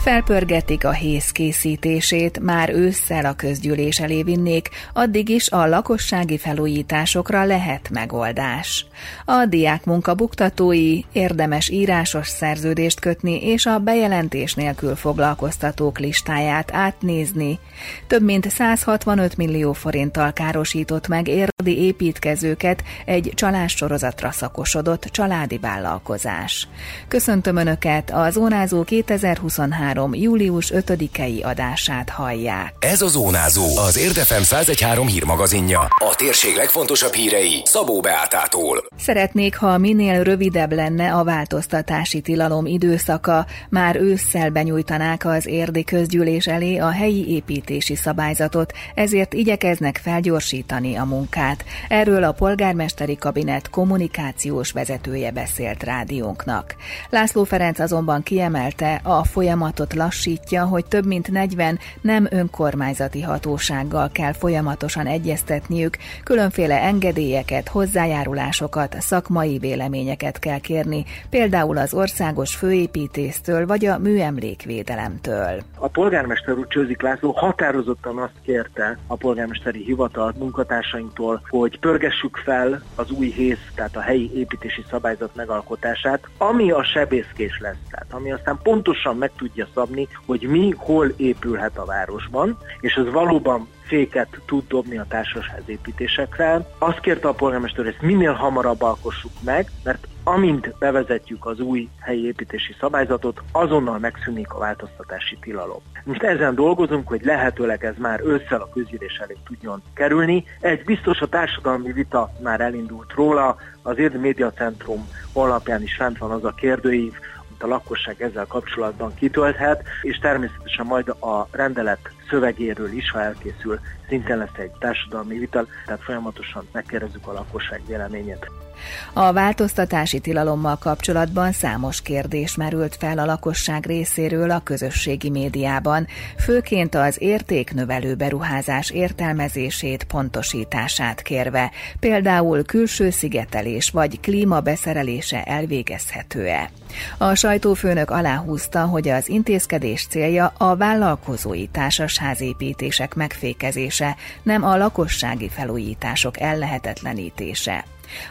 Felpörgetik a hész készítését, már ősszel a közgyűlés elé vinnék, addig is a lakossági felújításokra lehet megoldás. A diák munkabuktatói érdemes írásos szerződést kötni és a bejelentés nélkül foglalkoztatók listáját átnézni. Több mint 165 millió forinttal károsított meg érdi építkezőket egy csalássorozatra szakosodott családi vállalkozás. Köszöntöm Önöket, a Zónázó 2023 2023. július 5-i adását hallják. Ez a Zónázó, az Érdefem 113 hírmagazinja. A térség legfontosabb hírei Szabó Beátától. Szeretnék, ha minél rövidebb lenne a változtatási tilalom időszaka, már ősszel benyújtanák az érdi közgyűlés elé a helyi építési szabályzatot, ezért igyekeznek felgyorsítani a munkát. Erről a polgármesteri kabinet kommunikációs vezetője beszélt rádiónknak. László Ferenc azonban kiemelte a folyamatot folyamatot lassítja, hogy több mint 40 nem önkormányzati hatósággal kell folyamatosan egyeztetniük, különféle engedélyeket, hozzájárulásokat, szakmai véleményeket kell kérni, például az országos főépítésztől vagy a műemlékvédelemtől. A polgármester úr Csőzik László határozottan azt kérte a polgármesteri hivatal munkatársainktól, hogy pörgessük fel az új hész, tehát a helyi építési szabályzat megalkotását, ami a sebészkés lesz, tehát ami aztán pontosan meg tudja szabni, hogy mi hol épülhet a városban, és ez valóban féket tud dobni a társasházépítésekre. Azt kérte a polgármester, hogy ezt minél hamarabb alkossuk meg, mert amint bevezetjük az új helyi építési szabályzatot, azonnal megszűnik a változtatási tilalom. Most ezen dolgozunk, hogy lehetőleg ez már ősszel a közgyűlés elé tudjon kerülni. Egy biztos a társadalmi vita már elindult róla, az Érd Média Centrum honlapján is fent van az a kérdőív, a lakosság ezzel kapcsolatban kitölthet, és természetesen majd a rendelet szövegéről is, ha elkészül, szintén lesz egy társadalmi vital, tehát folyamatosan megkérdezzük a lakosság véleményét. A változtatási tilalommal kapcsolatban számos kérdés merült fel a lakosság részéről a közösségi médiában, főként az értéknövelő beruházás értelmezését, pontosítását kérve, például külső szigetelés vagy klímabeszerelése elvégezhető-e. A sajtófőnök aláhúzta, hogy az intézkedés célja a vállalkozói társasházépítések megfékezése, nem a lakossági felújítások ellehetetlenítése.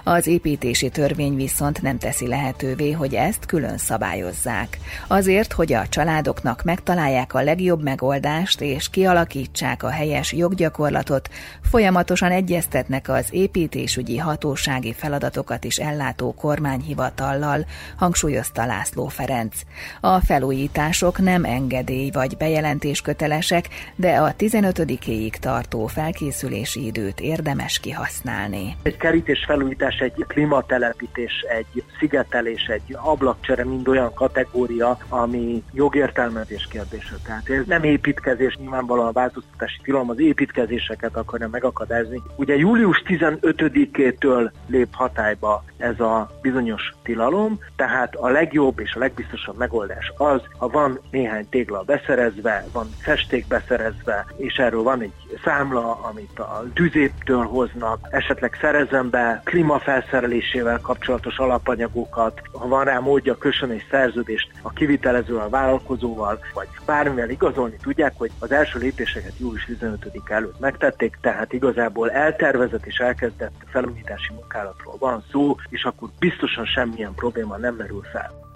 Az építési törvény viszont nem teszi lehetővé, hogy ezt külön szabályozzák. Azért, hogy a családoknak megtalálják a legjobb megoldást és kialakítsák a helyes joggyakorlatot, folyamatosan egyeztetnek az építésügyi hatósági feladatokat is ellátó kormányhivatallal, hangsúlyozta László Ferenc. A felújítások nem engedély vagy bejelentés kötelesek, de a 15-éig tartó felkészülési időt érdemes kihasználni. Egy kerítés felújítás felújítás, egy klímatelepítés, egy szigetelés, egy ablakcsere mind olyan kategória, ami jogértelmezés kérdése. Tehát ez nem építkezés, nyilvánvalóan a változtatási tilalom az építkezéseket akarja megakadályozni. Ugye július 15-től lép hatályba ez a bizonyos tilalom, tehát a legjobb és a legbiztosabb megoldás az, ha van néhány tégla beszerezve, van festék beszerezve, és erről van egy számla, amit a tüzéptől hoznak, esetleg szerezem be klímafelszerelésével kapcsolatos alapanyagokat, ha van rá módja, kössön egy szerződést a kivitelezővel, vállalkozóval, vagy bármivel igazolni tudják, hogy az első lépéseket július 15 előtt megtették, tehát igazából eltervezett és elkezdett felújítási munkálatról van szó, és akkor biztosan semmilyen probléma nem merül fel.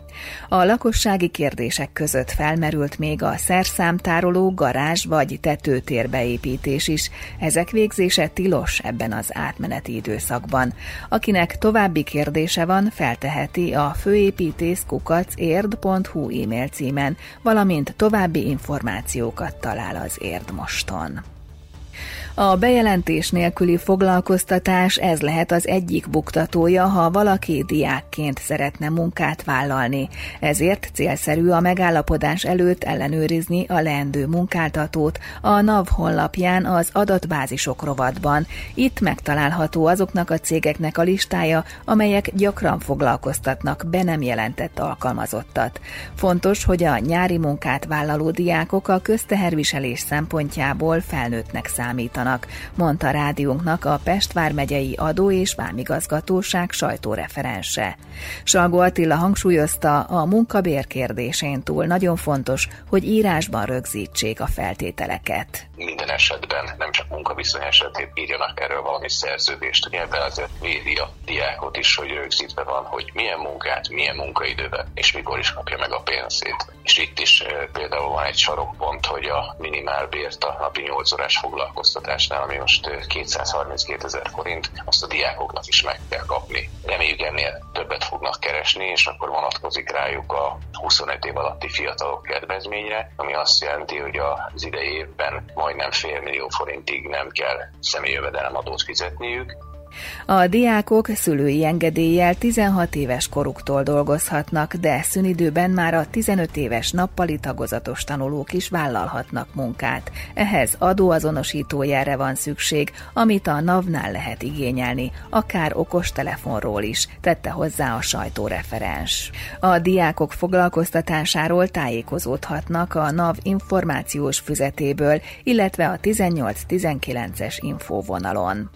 A lakossági kérdések között felmerült még a szerszámtároló, garázs vagy tetőtér beépítés is. Ezek végzése tilos ebben az átmeneti időszakban. Akinek további kérdése van, felteheti a főépítész kukac érd.hu e-mail címen, valamint további információkat talál az Érdmoston. A bejelentés nélküli foglalkoztatás ez lehet az egyik buktatója, ha valaki diákként szeretne munkát vállalni. Ezért célszerű a megállapodás előtt ellenőrizni a leendő munkáltatót a NAV honlapján az adatbázisok rovatban. Itt megtalálható azoknak a cégeknek a listája, amelyek gyakran foglalkoztatnak be nem jelentett alkalmazottat. Fontos, hogy a nyári munkát vállaló diákok a közteherviselés szempontjából felnőttnek számítanak számítanak, mondta rádiónknak a Pest vármegyei adó és vámigazgatóság sajtóreferense. Salgó Attila hangsúlyozta, a munkabér kérdésén túl nagyon fontos, hogy írásban rögzítsék a feltételeket. Minden esetben, nem csak munkaviszony esetén írjanak erről valami szerződést. Ebben azért védi a diákot is, hogy rögzítve van, hogy milyen munkát, milyen munkaidőben, és mikor is kapja meg a pénzét. És itt is például van egy sarokpont, hogy a minimálbért a napi 8 órás foglalkoztatásnál, ami most 232 ezer forint, azt a diákoknak is meg kell kapni. Reméljük ennél többet fognak keresni, és akkor vonatkozik rájuk a 25 év alatti fiatalok kedvezményre, ami azt jelenti, hogy az idei évben majdnem fél millió forintig nem kell személyjövedelemadót fizetniük, a diákok szülői engedéllyel 16 éves koruktól dolgozhatnak, de szünidőben már a 15 éves nappali tagozatos tanulók is vállalhatnak munkát. Ehhez adóazonosítójára van szükség, amit a NAV-nál lehet igényelni, akár okostelefonról is, tette hozzá a sajtóreferens. A diákok foglalkoztatásáról tájékozódhatnak a NAV információs füzetéből, illetve a 18-19-es infóvonalon.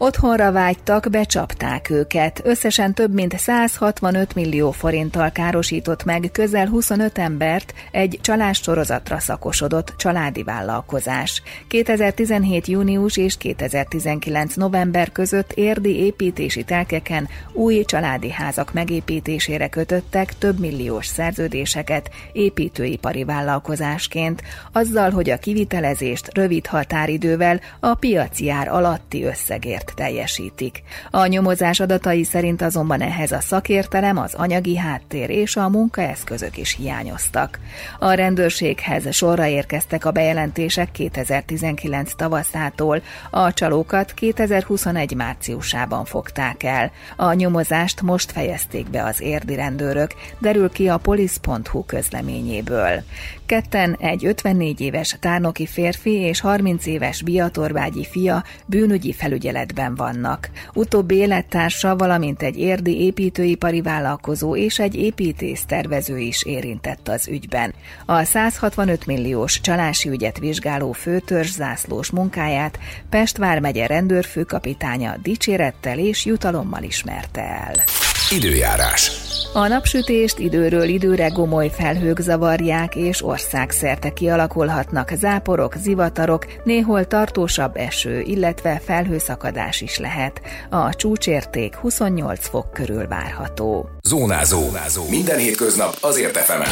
Otthonra vágytak, becsapták őket. Összesen több mint 165 millió forinttal károsított meg közel 25 embert egy csalás sorozatra szakosodott családi vállalkozás. 2017. június és 2019. november között érdi építési telkeken új családi házak megépítésére kötöttek több milliós szerződéseket építőipari vállalkozásként, azzal, hogy a kivitelezést rövid határidővel a piaci ár alatti összegért teljesítik. A nyomozás adatai szerint azonban ehhez a szakértelem, az anyagi háttér és a munkaeszközök is hiányoztak. A rendőrséghez sorra érkeztek a bejelentések 2019 tavaszától, a csalókat 2021 márciusában fogták el. A nyomozást most fejezték be az érdi rendőrök, derül ki a polisz.hu közleményéből. Ketten egy 54 éves tárnoki férfi és 30 éves biatorbágyi fia bűnügyi felügyeletben vannak. Utóbbi élettársa, valamint egy érdi építőipari vállalkozó és egy építész tervező is érintett az ügyben. A 165 milliós csalási ügyet vizsgáló főtörzs zászlós munkáját Pest vármegye rendőrfőkapitánya dicsérettel és jutalommal ismerte el. Időjárás. A napsütést időről időre gomoly felhők zavarják, és országszerte kialakulhatnak záporok, zivatarok, néhol tartósabb eső, illetve felhőszakadás is lehet. A csúcsérték 28 fok körül várható. Zónázó. Zónázó. Minden hétköznap azért efemen.